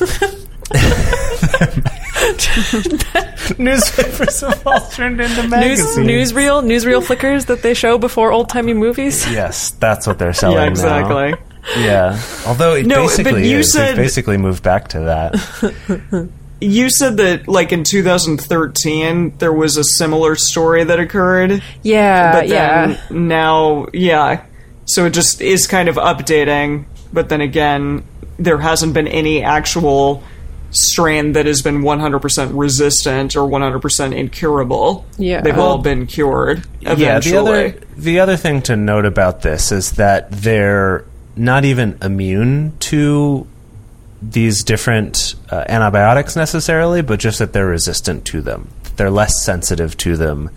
<laughs> Newspapers have all turned into News, newsreel, newsreel flickers that they show before old timey movies. Yes, that's what they're selling yeah, now. exactly. Yeah. Although it No, but basically you is. They've said- basically moved back to that. <laughs> You said that, like, in 2013, there was a similar story that occurred. Yeah, but yeah. now, yeah. So it just is kind of updating, but then again, there hasn't been any actual strain that has been 100% resistant or 100% incurable. Yeah. They've all been cured Yeah, the other the other thing to note about this is that they're not even immune to these different uh, antibiotics necessarily, but just that they're resistant to them. They're less sensitive to them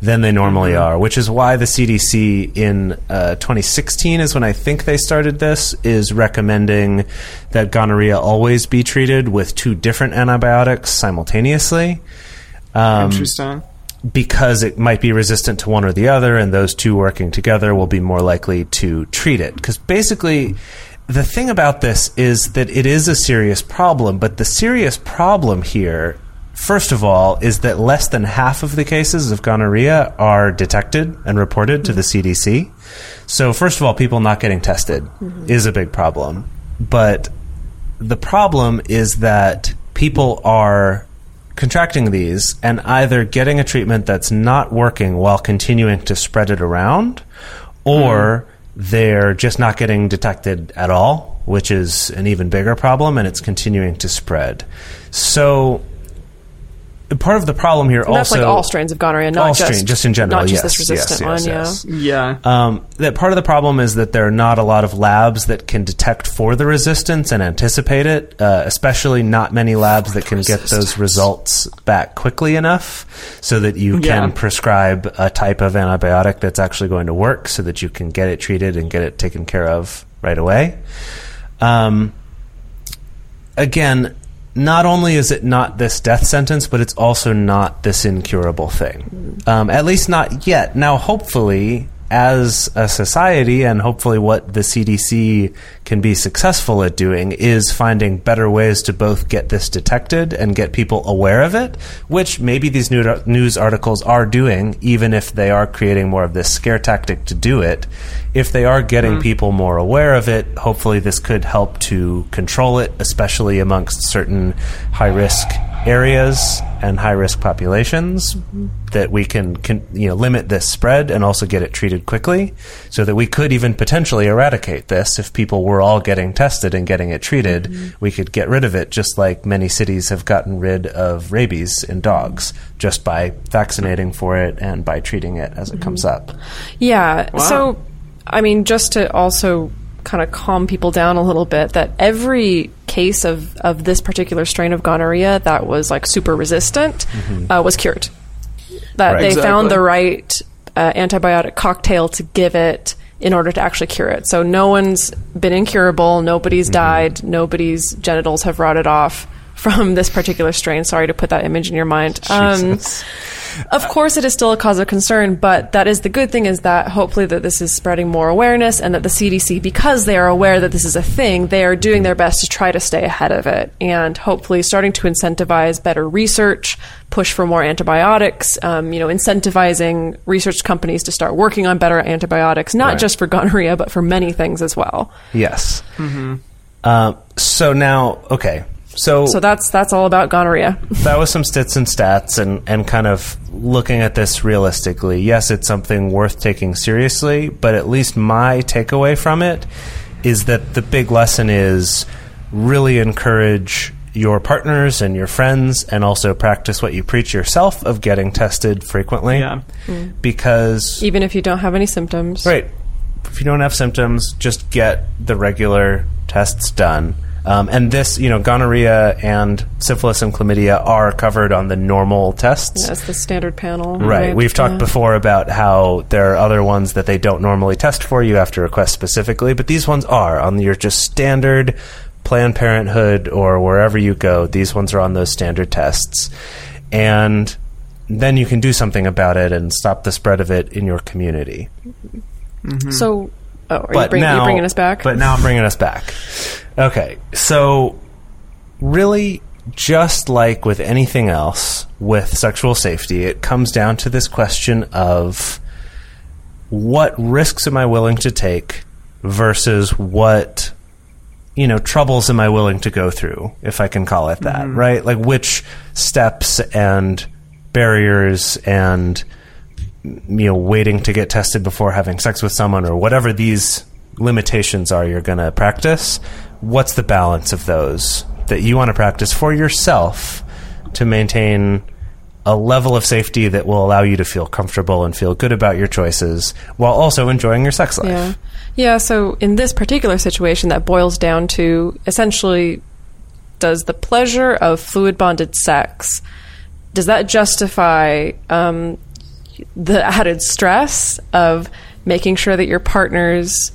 than they normally Mm-hmm. are, which is why the CDC in uh, 2016 is when I think they started this, is recommending that gonorrhea always be treated with two different antibiotics simultaneously. Um, Interesting. because it might be resistant to one or the other, and those two working together will be more likely to treat it. Because basically, the thing about this is that it is a serious problem, but the serious problem here, first of all, is that less than half of the cases of gonorrhea are detected and reported to the CDC. So, first of all, people not getting tested mm-hmm. is a big problem. But the problem is that people are contracting these and either getting a treatment that's not working while continuing to spread it around, or mm-hmm. they're just not getting detected at all, which is an even bigger problem, and it's continuing to spread. So, part of the problem here And that's also like all strains of gonorrhea, not all just strain, just in general, not just yes, this resistant yes, one. yes, yes. Yeah. Um, that part of the problem is that there are not a lot of labs that can detect for the resistance and anticipate it, uh, especially not many labs that can get those results back quickly enough so that you Yeah. can prescribe a type of antibiotic that's actually going to work so that you can get it treated and get it taken care of right away. Um, again, not only is it not this death sentence, but it's also not this incurable thing. Um, at least not yet. Now, hopefully, as a society, and hopefully what the CDC can be successful at doing, is finding better ways to both get this detected and get people aware of it, which maybe these news articles are doing, even if they are creating more of this scare tactic to do it. If they are getting mm-hmm. people more aware of it, hopefully this could help to control it, especially amongst certain high risk areas and high risk populations that we can, can you know limit this spread and also get it treated quickly so that we could even potentially eradicate this. If people were all getting tested and getting it treated mm-hmm. we could get rid of it just like many cities have gotten rid of rabies in dogs just by vaccinating for it and by treating it as it comes mm-hmm. up. Yeah. So, I mean, just to also kind of calm people down a little bit, that every case of, of this particular strain of gonorrhea that was like super resistant uh, was cured. That Right. they found the right uh, antibiotic cocktail to give it in order to actually cure it. So no one's been incurable, nobody's died, nobody's genitals have rotted off from this particular strain. Sorry to put that image in your mind. <laughs> Um, of course, it is still a cause of concern, but that is the good thing is that hopefully that this is spreading more awareness and that the CDC, because they are aware that this is a thing, they are doing their best to try to stay ahead of it and hopefully starting to incentivize better research, push for more antibiotics, um, you know, incentivizing research companies to start working on better antibiotics, not Right. just for gonorrhea, but for many things as well. yes Um, so now okay so So that's that's all about gonorrhea. <laughs> that was some stits and stats and, and kind of looking at this realistically. Yes, it's something worth taking seriously, but at least my takeaway from it is that the big lesson is really encourage your partners and your friends and also practice what you preach yourself of getting tested frequently. Yeah. Mm. Because Even if you don't have any symptoms. Right. If you don't have symptoms, just get the regular tests done. Um, and this, you know, gonorrhea and syphilis and chlamydia are covered on the normal tests. That's the standard panel. Right. We've talked Yeah. before about how there are other ones that they don't normally test for. You have to request specifically, but these ones are on your just standard Planned Parenthood or wherever you go, these ones are on those standard tests. And then you can do something about it and stop the spread of it in your community. So, oh, are you, But bring, now, you bringing us back? But now I'm bringing us back. Okay, so really, just like with anything else with sexual safety, it comes down to this question of what risks am I willing to take versus what you know troubles am I willing to go through, if I can call it that, mm-hmm. right? Like which steps and barriers and you know waiting to get tested before having sex with someone or whatever these limitations are you're going to practice what's the balance of those that you want to practice for yourself to maintain a level of safety that will allow you to feel comfortable and feel good about your choices while also enjoying your sex life Yeah. Yeah, so in this particular situation, that boils down to essentially does the pleasure of fluid bonded sex, does that justify um, the added stress of making sure that your partner's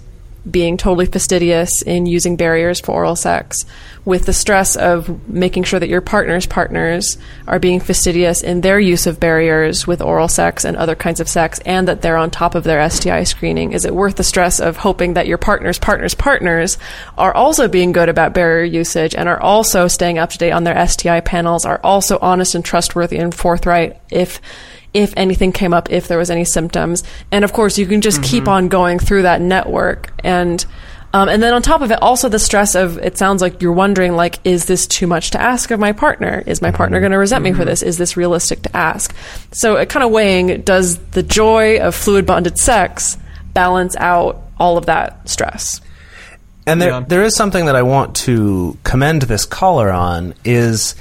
being totally fastidious in using barriers for oral sex with the stress of making sure that your partner's partners are being fastidious in their use of barriers with oral sex and other kinds of sex and that they're on top of their STI screening. Is it worth the stress of hoping that your partner's partner's partners are also being good about barrier usage and are also staying up to date on their STI panels are also honest and trustworthy and forthright if if anything came up, if there was any symptoms. And of course, you can just keep mm-hmm. on going through that network. And um, and then on top of it, also the stress of it sounds like you're wondering, like, is this too much to ask of my partner? Is my partner mm-hmm. going to resent me for mm-hmm. this? Is this realistic to ask? So it kind of weighing, does the joy of fluid bonded sex balance out all of that stress? And there, Yeah. there is something that I want to commend this caller on is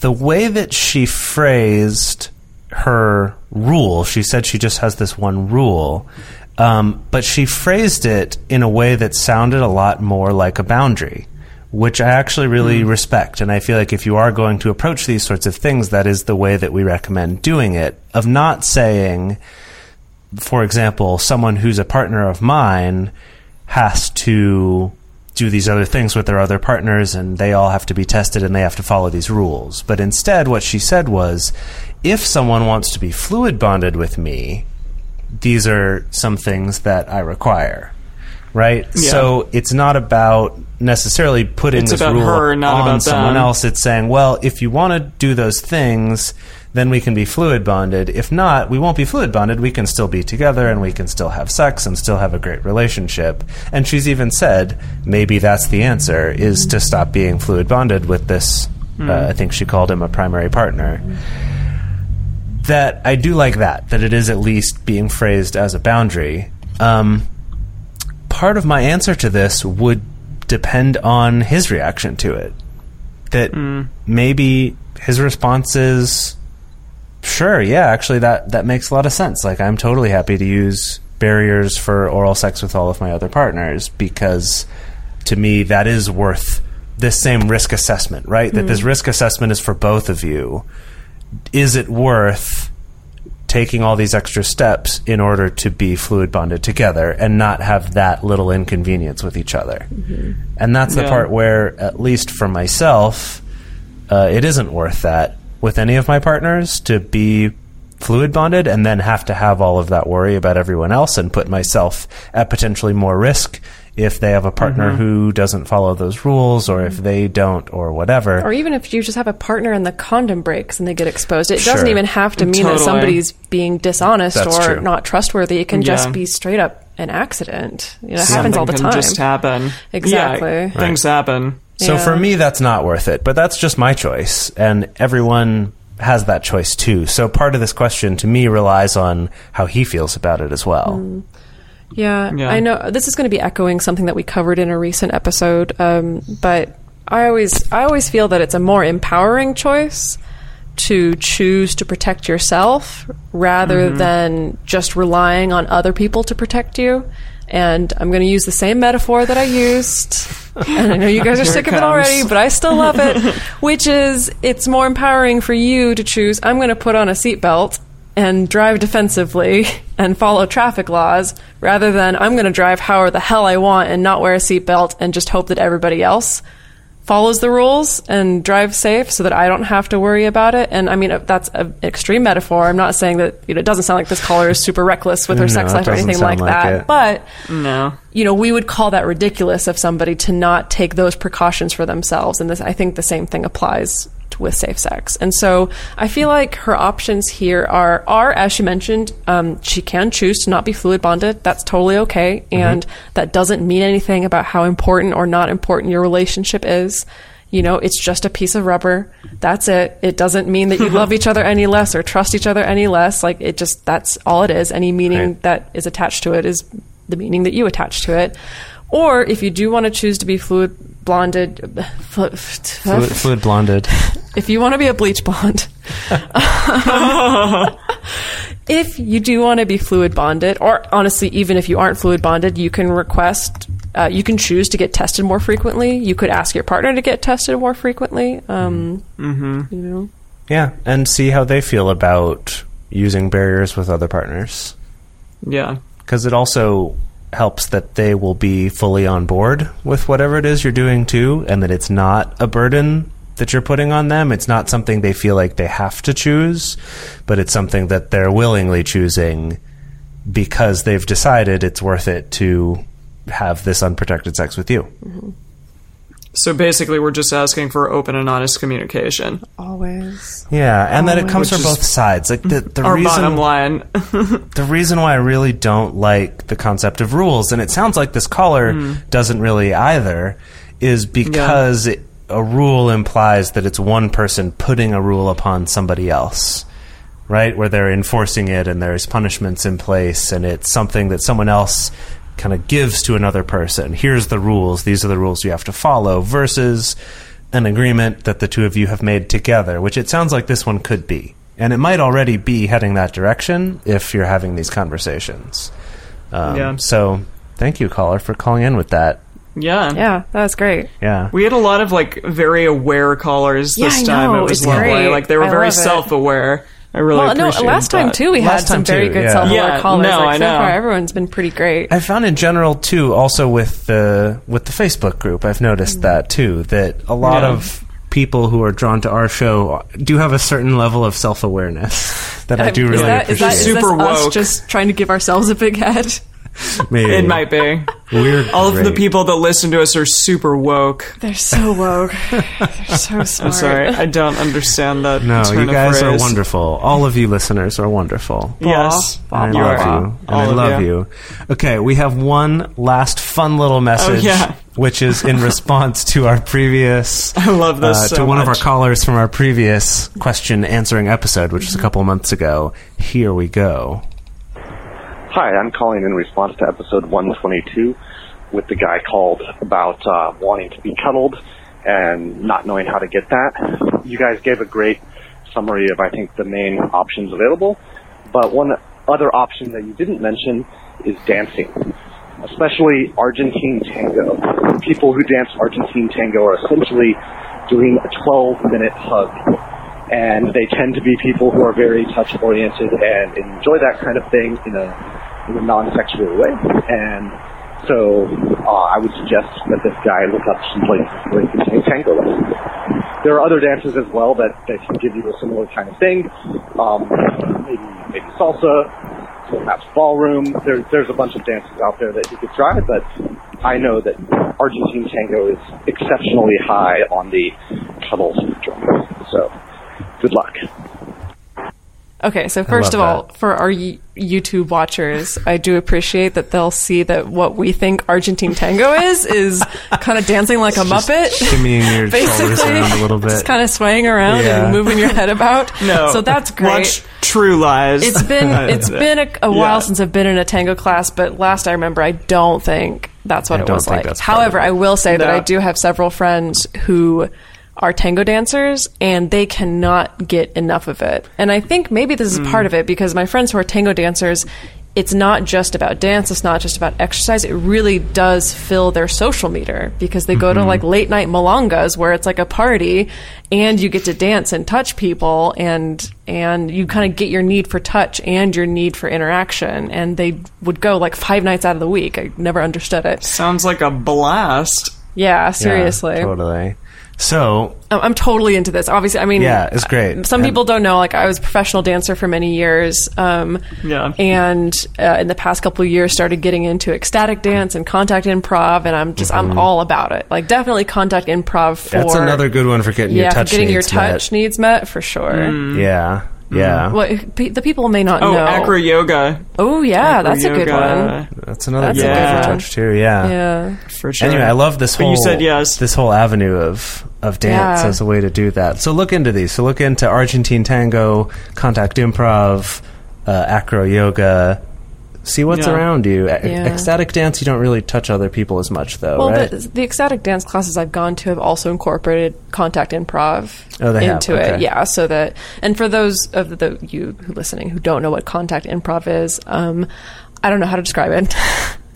the way that she phrased her rule. She said she just has this one rule, um, but she phrased it in a way that sounded a lot more like a boundary, which I actually really respect. And I feel like if you are going to approach these sorts of things, that is the way that we recommend doing it. Of not saying, for example, someone who's a partner of mine has to do these other things with their other partners and they all have to be tested and they have to follow these rules. But instead, what she said was if someone wants to be fluid bonded with me, these are some things that I require. Right? Yeah. So it's not about necessarily putting It's this rule her, not on someone else. It's saying, well, if you want to do those things, then we can be fluid bonded. If not, we won't be fluid bonded. We can still be together and we can still have sex and still have a great relationship. And she's even said maybe that's the answer is to stop being fluid bonded with this. Uh, I think she called him a primary partner. That I do like that. That it is at least being phrased as a boundary. Um, part of my answer to this would depend on his reaction to it. That maybe his response is, sure, yeah, actually, that, that makes a lot of sense. Like, I'm totally happy to use barriers for oral sex with all of my other partners because to me, that is worth this same risk assessment, right? That this risk assessment is for both of you. Is it worth taking all these extra steps in order to be fluid bonded together and not have that little inconvenience with each other. And that's the Yeah. part where, at least for myself, uh, it isn't worth that with any of my partners to be fluid bonded and then have to have all of that worry about everyone else and put myself at potentially more risk if they have a partner mm-hmm. who doesn't follow those rules or if they don't or whatever. Or even if you just have a partner and the condom breaks and they get exposed, it Sure. doesn't even have to mean that somebody's being dishonest That's or true. not trustworthy. It can just be straight up an accident. You know, it happens all the can time. just happen. Exactly. Yeah, things happen. So Yeah. for me, that's not worth it. But that's just my choice, and everyone has that choice too. So part of this question to me relies on how he feels about it as well. Yeah, Yeah. I know this is going to be echoing something that we covered in a recent episode, um, but I always I always feel that it's a more empowering choice to choose to protect yourself rather than just relying on other people to protect you. And I'm going to use the same metaphor that I used. And I know you guys are sick of it already, but I still love it. <laughs> Which is, it's more empowering for you to choose, I'm going to put on a seatbelt and drive defensively and follow traffic laws rather than I'm going to drive however the hell I want and not wear a seatbelt and just hope that everybody else follows the rules and drives safe so that I don't have to worry about it. And I mean, uh, that's an extreme metaphor. I'm not saying that, you know, it doesn't sound like this caller is super reckless with her No, sex life or anything like, like that. it. But, No. you know, we would call that ridiculous of somebody to not take those precautions for themselves. And this, I think the same thing applies with safe sex. And so I feel like her options here are, are as she mentioned, um, she can choose to not be fluid bonded. That's totally okay. And that doesn't mean anything about how important or not important your relationship is. You know, it's just a piece of rubber. That's it. It doesn't mean that you <laughs> love each other any less or trust each other any less. Like it just, that's all it is. Any meaning Right. that is attached to it is the meaning that you attach to it. Or if you do want to choose to be fluid blonded, <sighs> flu- Fluid, fluid blonded. <laughs> if you want to be a bleach blonde, <laughs> <laughs> if you do want to be fluid bonded, or honestly, even if you aren't fluid bonded, you can request, uh, you can choose to get tested more frequently. You could ask your partner to get tested more frequently. Um, You know, Yeah, and see how they feel about using barriers with other partners. Yeah. Because it also helps that they will be fully on board with whatever it is you're doing too, and that it's not a burden that you're putting on them. It's not something they feel like they have to choose, but it's something that they're willingly choosing because they've decided it's worth it to have this unprotected sex with you. Mm-hmm. So basically, we're just asking for open and honest communication. always. Yeah, and that it comes Which from both sides. Like the, <laughs> the Our reason bottom line. <laughs> the reason why I really don't like the concept of rules, and it sounds like this caller mm. doesn't really either, is because it, a rule implies that it's one person putting a rule upon somebody else, right? Where they're enforcing it and there's punishments in place, and it's something that someone else kind of gives to another person. Here's the rules, these are the rules you have to follow, versus an agreement that the two of you have made together, which it sounds like this one could be. And it might already be heading that direction if you're having these conversations. Um, Yeah. So thank you, caller, for calling in with that. Yeah. Yeah, that was great. Yeah. We had a lot of like very aware callers Yeah, this I time. know. It was It's lovely. great. Like they were I very self-aware. I really Well, no, appreciate last time too, we had some very too, good yeah. self-aware Yeah, callers. no, like I so know. far, everyone's been pretty great. I found in general too, also with the with the Facebook group, I've noticed mm. that too. That a lot Yeah. of people who are drawn to our show do have a certain level of self awareness <laughs> that I do is really that, is appreciate. that is Super this us just trying to give ourselves a big head? Maybe. It might be. We're All of the people that listen to us are super woke. They're so woke. They're so smart. I'm sorry, I don't understand that. No, turn you of guys are wonderful. All of you listeners are wonderful. Yes, I love are. you. All I love you. you. Okay, we have one last fun little message, Oh, yeah. which is in response to our previous. <laughs> I love this uh, so to one of our callers from our previous question answering episode, which was a couple of months ago. Here we go. Hi, I'm calling in response to episode 122 with the guy called about uh, wanting to be cuddled and not knowing how to get that. You guys gave a great summary of, I think, the main options available, but one other option that you didn't mention is dancing, especially Argentine tango. People who dance Argentine tango are essentially doing a 12 minute hug and they tend to be people who are very touch oriented and enjoy that kind of thing in a in a non-sexual way. And so uh, I would suggest that this guy look up some places where he can take tango lessons. There are other dances as well that, that can give you a similar kind of thing. Um, maybe maybe salsa, perhaps ballroom. There, there's a bunch of dances out there that you could try, but I know that Argentine tango is exceptionally high on the cuddle spectrum. So good luck. Okay, so first of love all, for our YouTube watchers, I do appreciate that they'll see that what we think Argentine tango is is <laughs> kind of dancing like a muppet. Shimmying your <laughs> shoulders Basically, around a little bit. just kind of swaying around Yeah. and moving your head about. <laughs> No, so that's great. Watch True Lies. It's been it's been a, a while Yeah. since I've been in a tango class, but last I remember, I don't think that's what I it don't was think like. that's However. I will say that I do have several friends who are tango dancers and they cannot get enough of it. And I think maybe this is hmm. part of it because my friends who are tango dancers, it's not just about dance, it's not just about exercise. It really does fill their social meter because they go to mm-hmm. like late night milongas where it's like a party and you get to dance and touch people and and you kind of get your need for touch and your need for interaction and they would go like 5 nights out of the week. I never understood it. Sounds like a blast. Yeah, Yeah, seriously. totally. So I'm I'm totally into this. Obviously, I mean, Yeah, it's great. Some And- people don't know. Like, I was a professional dancer for many years. Um, Yeah. and uh, in the past couple of years, started getting into ecstatic dance and contact improv, and I'm just I'm all about it. Like, definitely contact improv for Mm-hmm. that's another good one for getting yeah, your for touch getting your touch met. needs met for sure. Yeah, yeah. Well, pe- the people may not know. Oh, know. acro yoga oh yeah, that's a good yoga, one. That's another That's good a one good one. touch too. Yeah. Yeah. for sure. Anyway, I love this But whole. you said yes. This whole avenue of of dance Yeah. as a way to do that. So look into these. So look into Argentine tango, contact improv, uh, acro yoga. See what's Yeah. around you. E- Yeah. Ecstatic dance, you don't really touch other people as much, though, Well, right? the, the ecstatic dance classes I've gone to have also incorporated contact improv Oh, they have, into okay. it. Yeah, so that and for those of the you who listening who don't know what contact improv is, um, I don't know how to describe it. <laughs>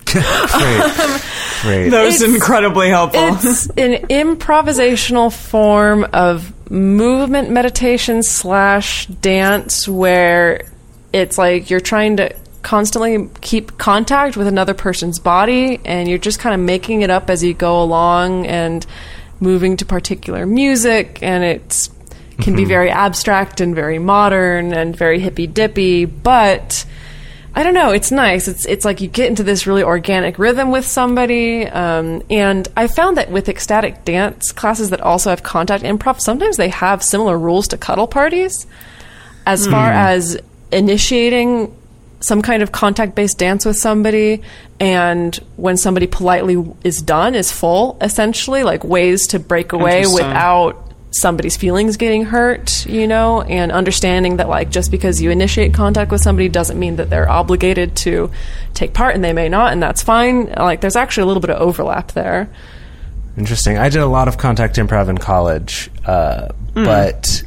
Great. <laughs> Great. that was it's- incredibly helpful. it's <laughs> an improvisational form of movement meditation slash dance where it's like you're trying to constantly keep contact with another person's body and you're just kind of making it up as you go along and moving to particular music and it can be very abstract and very modern and very hippy dippy but I don't know. It's nice. It's it's like you get into this really organic rhythm with somebody, um, and I found that with ecstatic dance classes that also have contact improv, sometimes they have similar rules to cuddle parties, as far as initiating some kind of contact based dance with somebody, and when somebody politely is done, is full, essentially, like ways to break away without somebody's feelings getting hurt, you know, and understanding that like just because you initiate contact with somebody doesn't mean that they're obligated to take part and they may not and that's fine. Like there's actually a little bit of overlap there. Interesting. I did a lot of contact improv in college, uh, Hmm. but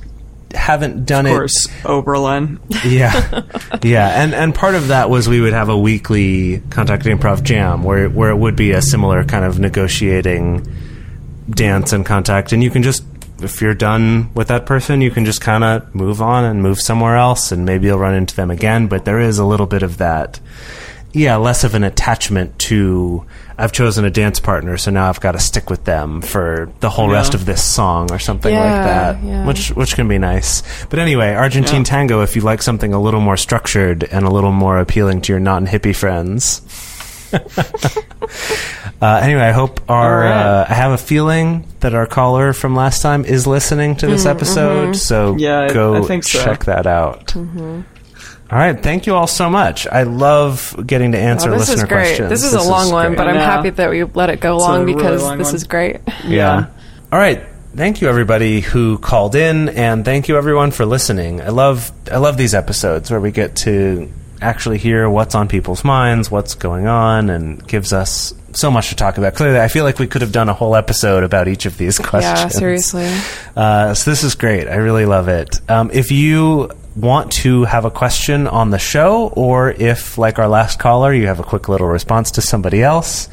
haven't done of it course, Oberlin. <laughs> yeah, yeah, and and part of that was we would have a weekly contact improv jam where where it would be a similar kind of negotiating dance and contact, and you can just if you're done with that person, you can just kind of move on and move somewhere else, and maybe you'll run into them again. But there is a little bit of that. Yeah, less of an attachment to I've chosen a dance partner, so now I've got to stick with them for the whole Yeah. rest of this song or something like that, yeah. which which can be nice. But anyway, Argentine Yeah. tango, if you like something a little more structured and a little more appealing to your non hippie friends. <laughs> uh, anyway, I hope our. Right. Uh, I have a feeling that our caller from last time is listening to this episode, so Yeah, go I think so. check that out. All right, thank you all so much. I love getting to answer Oh, this listener is great. questions. This is a long one, great. but I'm Yeah. happy that we let it go It's a long really because long this one. is great. Yeah. All right. Thank you everybody who called in and thank you everyone for listening. I love I love these episodes where we get to actually hear what's on people's minds, what's going on and gives us so much to talk about. Clearly, I feel like we could have done a whole episode about each of these questions. Yeah, seriously. Uh, so this is great. I really love it. Um, if you want to have a question on the show, or if, like our last caller, you have a quick little response to somebody else,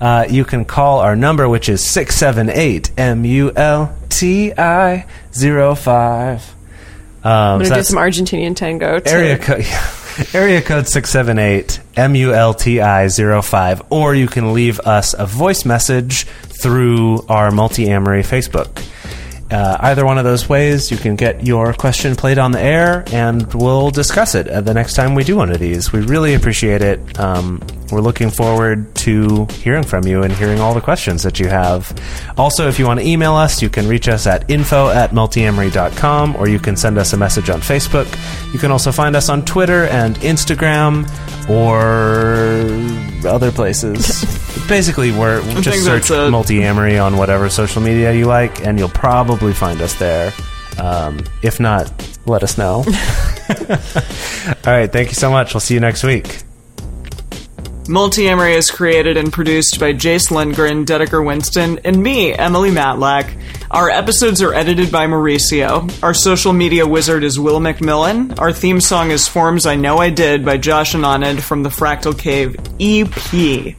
uh, you can call our number, which is 678 MULTI 05. Um, I'm going to do some Argentinian tango. To, area code. <laughs> Area code 678 MULTI 05 or you can leave us a voice message through our multiamory Facebook. Uh, either one of those ways, you can get your question played on the air, and we'll discuss it the next time we do one of these. We really appreciate it. Um, we're looking forward to hearing from you and hearing all the questions that you have. Also, if you want to email us, you can reach us at info at multiamory.com, or you can send us a message on Facebook. You can also find us on Twitter and Instagram, or other places. <laughs> Basically, we're just search it. multiamory on whatever social media you like, and you'll probably find us there. Um, if not, let us know. <laughs> All right, thank you so much. We'll see you next week. Multiamory is created and produced by Jase Lindgren, Dedeker Winston, and me, Emily Matlack. Our episodes are edited by Mauricio. Our social media wizard is Will McMillan. Our theme song is Forms I Know I Did by Josh and Anand from the Fractal Cave EP.